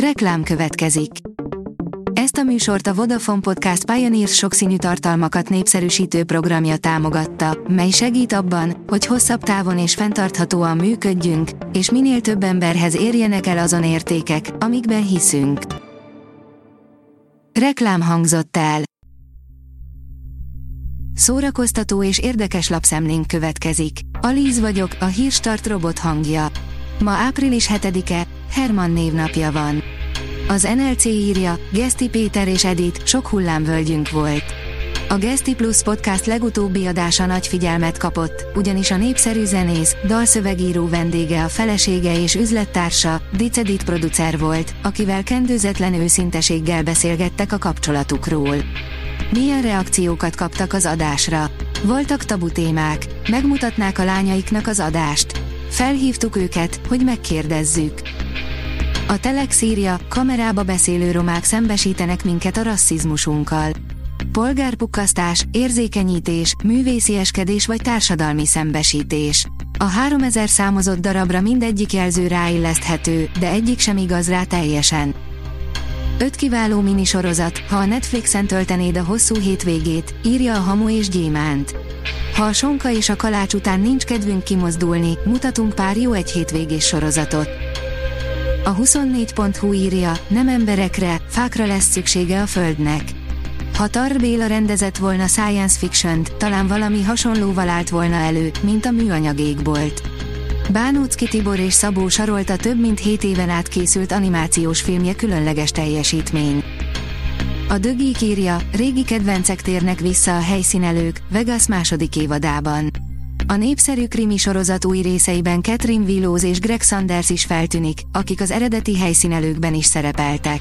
Reklám következik. Ezt a műsort a Vodafone Podcast Pioneers sokszínű tartalmakat népszerűsítő programja támogatta, mely segít abban, hogy hosszabb távon és fenntarthatóan működjünk, és minél több emberhez érjenek el azon értékek, amikben hiszünk. Reklám hangzott el. Szórakoztató és érdekes lapszemlénk következik. Alíz vagyok, a hírstart robot hangja. Ma április 7-e, Herman névnapja van. Az NLC írja, Geszti Péter és Edith, sok hullámvölgyünk volt. A Geszti Plus podcast legutóbbi adása nagy figyelmet kapott, ugyanis a népszerű zenész, dalszövegíró vendége a felesége és üzlettársa, Dicedit producer volt, akivel kendőzetlen őszinteséggel beszélgettek a kapcsolatukról. Milyen reakciókat kaptak az adásra? Voltak tabu témák, megmutatnák a lányaiknak az adást. Felhívtuk őket, hogy megkérdezzük. A Telex írja, kamerába beszélő romák szembesítenek minket a rasszizmusunkkal. Polgárpukkasztás, érzékenyítés, művészieskedés vagy társadalmi szembesítés. A 3000 számozott darabra mindegyik jelző ráilleszthető, de egyik sem igaz rá teljesen. Öt kiváló minisorozat, ha a Netflixen töltenéd a hosszú hétvégét, írja a Hamu és Gyémánt. Ha a sonka és a kalács után nincs kedvünk kimozdulni, mutatunk pár jó egy hétvégés sorozatot. A 24.hu írja, nem emberekre, fákra lesz szüksége a Földnek. Ha Tar Béla rendezett volna science fiction talán valami hasonlóval állt volna elő, mint a műanyag égbolt. Bánócki Tibor és Szabó Sarolta több mint 7 éven át készült animációs filmje különleges teljesítmény. A Dögik írja, régi kedvencek térnek vissza a helyszínelők, Vegas második évadában. A népszerű krimi sorozat új részeiben Catherine Willows és Greg Sanders is feltűnik, akik az eredeti helyszínelőkben is szerepeltek.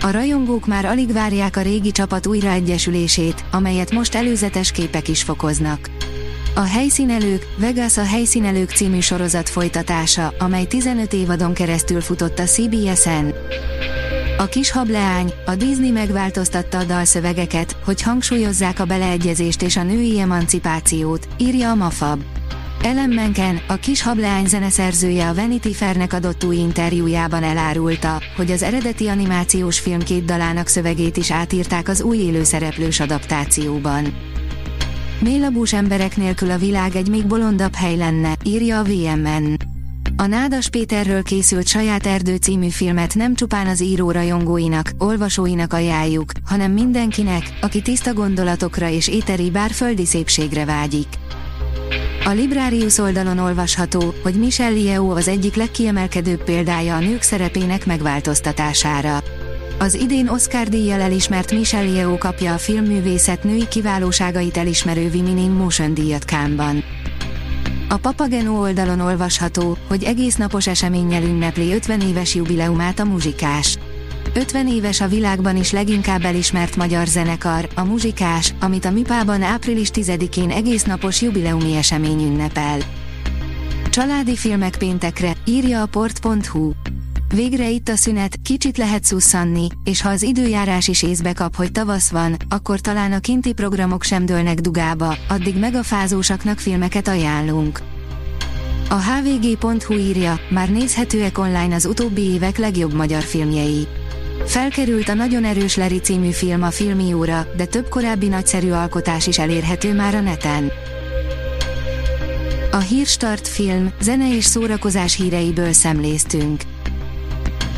A rajongók már alig várják a régi csapat újraegyesülését, amelyet most előzetes képek is fokoznak. A helyszínelők, Vegas a helyszínelők című sorozat folytatása, amely 15 évadon keresztül futott a CBS-en. A kis hableány, a Disney megváltoztatta a dalszövegeket, hogy hangsúlyozzák a beleegyezést és a női emancipációt, írja a Mafab. Ellen Menken, a kis hableány zeneszerzője a Vanity Fairnek adott új interjújában elárulta, hogy az eredeti animációs film két dalának szövegét is átírták az új élőszereplős adaptációban. Mélabús emberek nélkül a világ egy még bolondabb hely lenne, írja a VMN. A Nádas Péterről készült Saját Erdő című filmet nem csupán az író rajongóinak, olvasóinak ajánljuk, hanem mindenkinek, aki tiszta gondolatokra és éteri bár földi szépségre vágyik. A Librarius oldalon olvasható, hogy Michelle Yeoh az egyik legkiemelkedőbb példája a nők szerepének megváltoztatására. Az idén Oscar díjjal elismert Michelle Yeoh kapja a filmművészet női kiválóságait elismerő Women in Motion díjat Kámban. A Papageno oldalon olvasható, hogy egész napos eseménnyel ünnepli 50 éves jubileumát a muzsikás. 50 éves a világban is leginkább elismert magyar zenekar, a muzsikás, amit a Mipában április 10-én egész napos jubileumi esemény ünnepel. Családi filmek péntekre, írja a port.hu. Végre itt a szünet, kicsit lehet szusszanni, és ha az időjárás is észbe kap, hogy tavasz van, akkor talán a kinti programok sem dőlnek dugába, addig meg a fázósaknak filmeket ajánlunk. A hvg.hu írja, már nézhetőek online az utóbbi évek legjobb magyar filmjei. Felkerült a Nagyon erős Leri című film a Filmióra, de több korábbi nagyszerű alkotás is elérhető már a neten. A Hírstart film, zene és szórakozás híreiből szemléztünk.